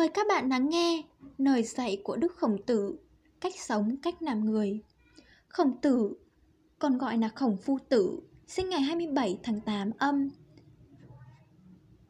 Mời các bạn lắng nghe lời dạy của Đức Khổng Tử, cách sống, cách làm người. Khổng Tử, còn gọi là Khổng Phu Tử, sinh ngày 27 tháng 8 âm.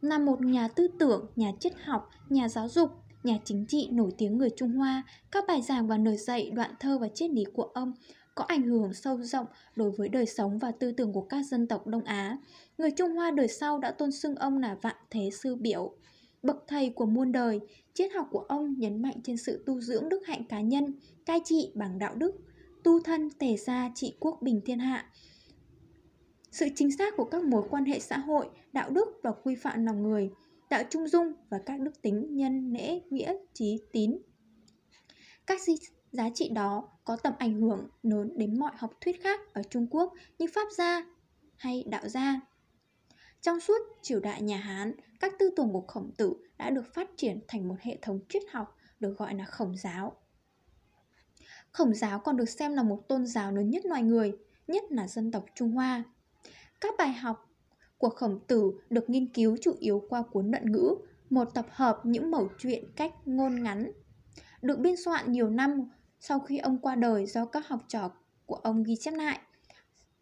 Là một nhà tư tưởng, nhà triết học, nhà giáo dục, nhà chính trị nổi tiếng người Trung Hoa, các bài giảng và lời dạy, đoạn thơ và triết lý của ông có ảnh hưởng sâu rộng đối với đời sống và tư tưởng của các dân tộc Đông Á. Người Trung Hoa đời sau đã tôn xưng ông là vạn thế sư biểu. Bậc thầy của muôn đời, triết học của ông nhấn mạnh trên sự tu dưỡng đức hạnh cá nhân, cai trị bằng đạo đức, tu thân tề gia trị quốc bình thiên hạ. Sự chính xác của các mối quan hệ xã hội, đạo đức và quy phạm lòng người, đạo trung dung và các đức tính nhân lễ nghĩa trí tín. Các giá trị đó có tầm ảnh hưởng lớn đến mọi học thuyết khác ở Trung Quốc như Pháp gia hay Đạo gia. Trong suốt triều đại nhà Hán, các tư tưởng của khổng tử đã được phát triển thành một hệ thống triết học được gọi là khổng giáo. Khổng giáo còn được xem là một tôn giáo lớn nhất loài người, nhất là dân tộc Trung Hoa. Các bài học của khổng tử được nghiên cứu chủ yếu qua cuốn luận ngữ, một tập hợp những mẩu chuyện cách ngôn ngắn. Được biên soạn nhiều năm sau khi ông qua đời do các học trò của ông ghi chép lại.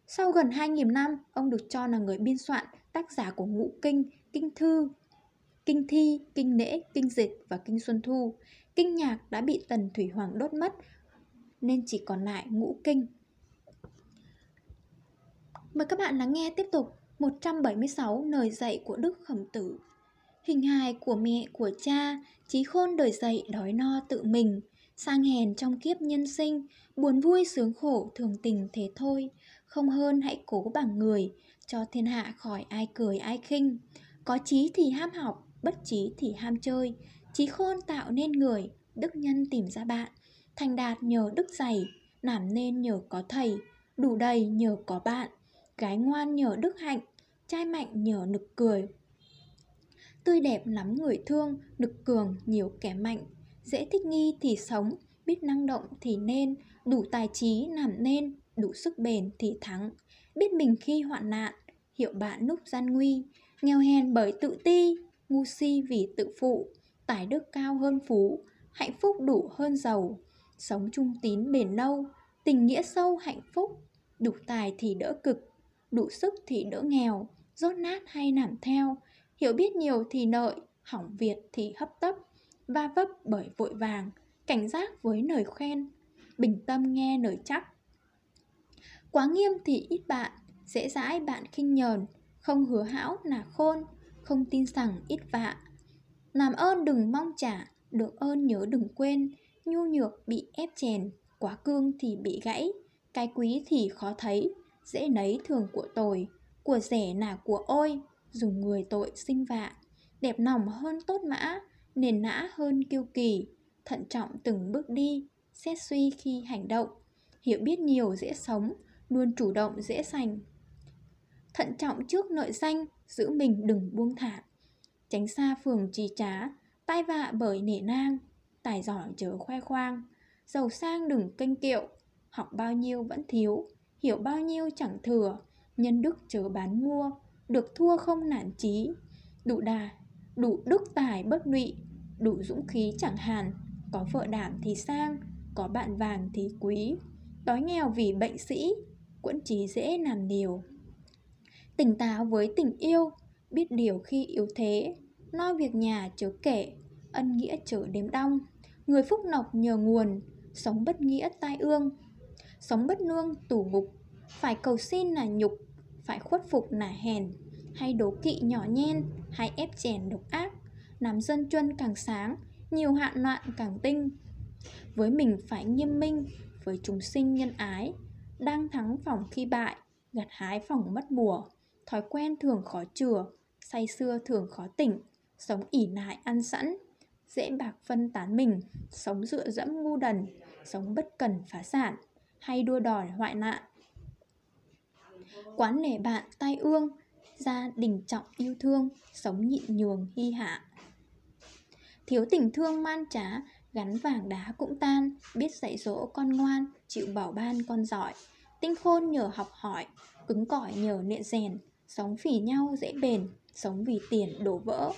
Sau gần 2.000 năm, ông được cho là người biên soạn tác giả của ngũ kinh, kinh thư, kinh thi, kinh lễ, kinh dịch và kinh xuân thu. Kinh nhạc đã bị Tần Thủy Hoàng đốt mất nên chỉ còn lại ngũ kinh. Mời các bạn lắng nghe tiếp tục 176 lời dạy của Đức Khổng Tử. Hình hài của mẹ của cha, trí khôn đời dạy đói no tự mình, sang hèn trong kiếp nhân sinh, buồn vui sướng khổ thường tình thế thôi, không hơn hãy cố bằng người, cho thiên hạ khỏi ai cười ai khinh. Có trí thì ham học, bất trí thì ham chơi, trí khôn tạo nên người, đức nhân tìm ra bạn, thành đạt nhờ đức dày, làm nên nhờ có thầy, đủ đầy nhờ có bạn, gái ngoan nhờ đức hạnh, trai mạnh nhờ nực cười. Tươi đẹp lắm người thương, nực cường nhiều kẻ mạnh, dễ thích nghi thì sống, biết năng động thì nên, đủ tài trí làm nên, đủ sức bền thì thắng, biết mình khi hoạn nạn, hiệu bạn lúc gian nguy, nghèo hèn bởi tự ti, ngu si vì tự phụ, tài đức cao hơn phú, hạnh phúc đủ hơn giàu, sống trung tín bền lâu, tình nghĩa sâu hạnh phúc, đủ tài thì đỡ cực, đủ sức thì đỡ nghèo, rốt nát hay làm theo, hiểu biết nhiều thì nợi, hỏng việc thì hấp tấp, va vấp bởi vội vàng, cảnh giác với lời khen, bình tâm nghe lời chắc. Quá nghiêm thì ít bạn, dễ dãi bạn khinh nhờn, không hứa hão là khôn, không tin rằng ít vạ. Làm ơn đừng mong trả, được ơn nhớ đừng quên, nhu nhược bị ép chèn, quá cương thì bị gãy, cái quý thì khó thấy, dễ nấy thường của tồi, của rẻ là của ôi, dùng người tội sinh vạ, đẹp nòng hơn tốt mã, nền nã hơn kiêu kỳ, thận trọng từng bước đi, xét suy khi hành động, hiểu biết nhiều dễ sống, luôn chủ động dễ sành. Thận trọng trước nội danh, giữ mình đừng buông thả. Tránh xa phường trì trá, tai vạ bởi nể nang, tài giỏi chớ khoe khoang, giàu sang đừng kênh kiệu, học bao nhiêu vẫn thiếu, hiểu bao nhiêu chẳng thừa, nhân đức chớ bán mua, được thua không nản chí, đủ đà, đủ đức tài bất lụy, đủ dũng khí chẳng hàn, có vợ đảm thì sang, có bạn vàng thì quý, đói nghèo vì bệnh sĩ, quẫn trí dễ làm điều. Tỉnh táo với tình yêu, biết điều khi yếu thế, lo việc nhà chớ kể, ân nghĩa chớ đếm đong, người phúc nọc nhờ nguồn, sống bất nghĩa tai ương, sống bất nương tủ ngục, phải cầu xin là nhục, phải khuất phục là hèn, hay đố kỵ nhỏ nhen, hay ép chèn độc ác, làm dân chuân càng sáng, nhiều hạn loạn càng tinh. Với mình phải nghiêm minh, với chúng sinh nhân ái, đang thắng phòng khi bại, gặt hái phòng mất mùa, thói quen thường khó chừa, say xưa thường khó tỉnh, sống ỉ lại ăn sẵn, dễ bạc phân tán mình, sống dựa dẫm ngu đần, sống bất cần phá sản, hay đua đòi hoại nạn. Quán nể bạn tai ương, gia đình trọng yêu thương, sống nhịn nhường hy hạ. Thiếu tình thương man trá, gắn vàng đá cũng tan, biết dạy dỗ con ngoan, chịu bảo ban con giỏi. Tinh khôn nhờ học hỏi, cứng cỏi nhờ luyện rèn, sống phỉ nhau dễ bền, sống vì tiền đổ vỡ.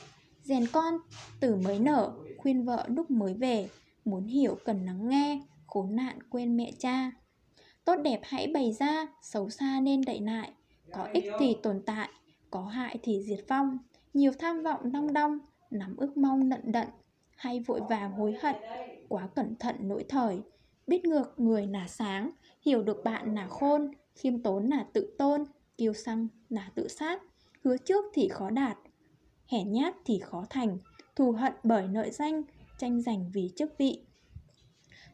Rèn con từ mới nở Khuyên vợ lúc mới về. Muốn hiểu cần lắng nghe Khốn nạn quên mẹ cha. Tốt đẹp hãy bày ra Xấu xa nên đậy lại. Có ích thì tồn tại Có hại thì diệt vong. Nhiều tham vọng đong đong Nắm ước mong nận đận. Hay vội vàng hối hận, Quá cẩn thận nỗi thời. Biết ngược người là sáng, Hiểu được bạn là khôn, Khiêm tốn là tự tôn, Kiêu xăng là tự sát. Hứa trước thì khó đạt Hèn nhát thì khó thành. Thù hận bởi nội danh, Tranh giành vì chức vị.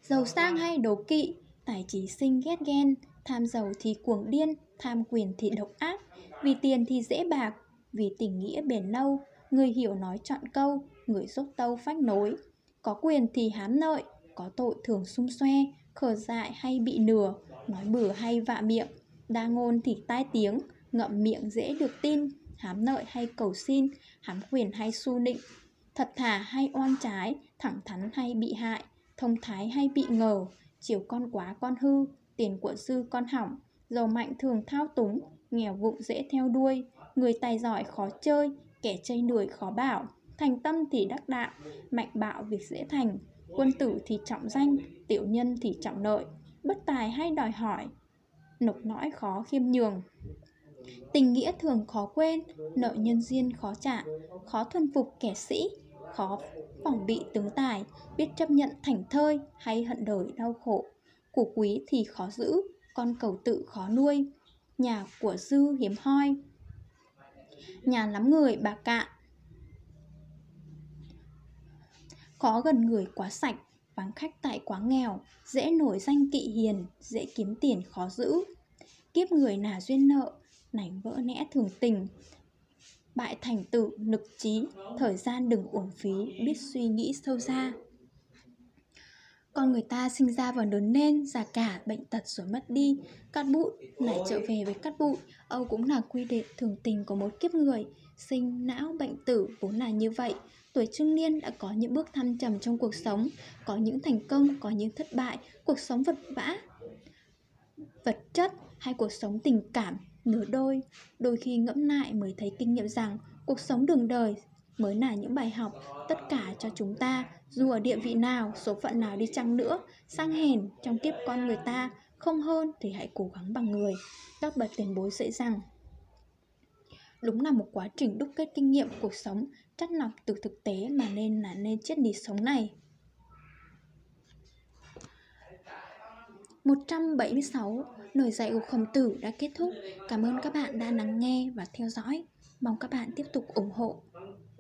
Giàu sang hay đố kỵ, Tài trí sinh ghét ghen. Tham giàu thì cuồng điên, Tham quyền thì độc ác. Vì tiền thì dễ bạc, Vì tình nghĩa bền lâu. Người hiểu nói chọn câu, Người giúp tâu phách nối. Có quyền thì hám nợi Có tội thường xung xoe, Khờ dại hay bị nửa Nói bừa hay vạ miệng. Đa ngôn thì tai tiếng, Ngậm miệng dễ được tin, Hám nợi hay cầu xin, Hám quyền hay su nịnh. Thật thà hay oan trái, Thẳng thắn hay bị hại, Thông thái hay bị ngờ, Chiều con quá con hư, Tiền của dư con hỏng. Giàu mạnh thường thao túng, Nghèo vụng dễ theo đuôi, Người tài giỏi khó chơi Kẻ chây đuổi khó bảo, Thành tâm thì đắc đạo, Mạnh bạo việc dễ thành, Quân tử thì trọng danh, Tiểu nhân thì trọng lợi, Bất tài hay đòi hỏi Nộp nõi khó khiêm nhường. Tình nghĩa thường khó quên, Nợ nhân duyên khó trả, Khó thuần phục kẻ sĩ, Khó phòng bị tướng tài, Biết chấp nhận thành thơi Hay hận đời đau khổ. Của quý thì khó giữ, Con cầu tự khó nuôi, Nhà của dư hiếm hoi Nhà lắm người, bà cạn Khó gần người quá sạch, Vắng khách tại quá nghèo, Dễ nổi danh kỵ hiền, Dễ kiếm tiền khó giữ. Kiếp người nà duyên nợ, Nảnh vỡ nẽ thường tình. Bại thành tự nực trí Thời gian đừng uổng phí, Biết suy nghĩ sâu xa con người ta sinh ra và lớn lên, già cả, bệnh tật rồi mất đi. Cát bụi lại trở về với cát bụi. Âu cũng là quy định thường tình của một kiếp người. Sinh, não, bệnh tử vốn là như vậy. Tuổi trung niên đã có những bước thăng trầm trong cuộc sống Có những thành công, có những thất bại. Cuộc sống vật vã Vật chất hay cuộc sống tình cảm Nửa đôi. Đôi khi ngẫm lại mới thấy kinh nghiệm rằng Cuộc sống đường đời mới là những bài học tất cả cho chúng ta dù ở địa vị nào, số phận nào đi chăng nữa. Sang hèn trong kiếp con người ta không hơn thì hãy cố gắng bằng người. Các bậc tiền bối dạy rằng đúng là một quá trình đúc kết kinh nghiệm cuộc sống chắt lọc từ thực tế mà nên là nên triết lý sống này. 176 Nổi dậy của khổng tử đã kết thúc. Cảm ơn các bạn đã lắng nghe và theo dõi. Mong các bạn tiếp tục ủng hộ.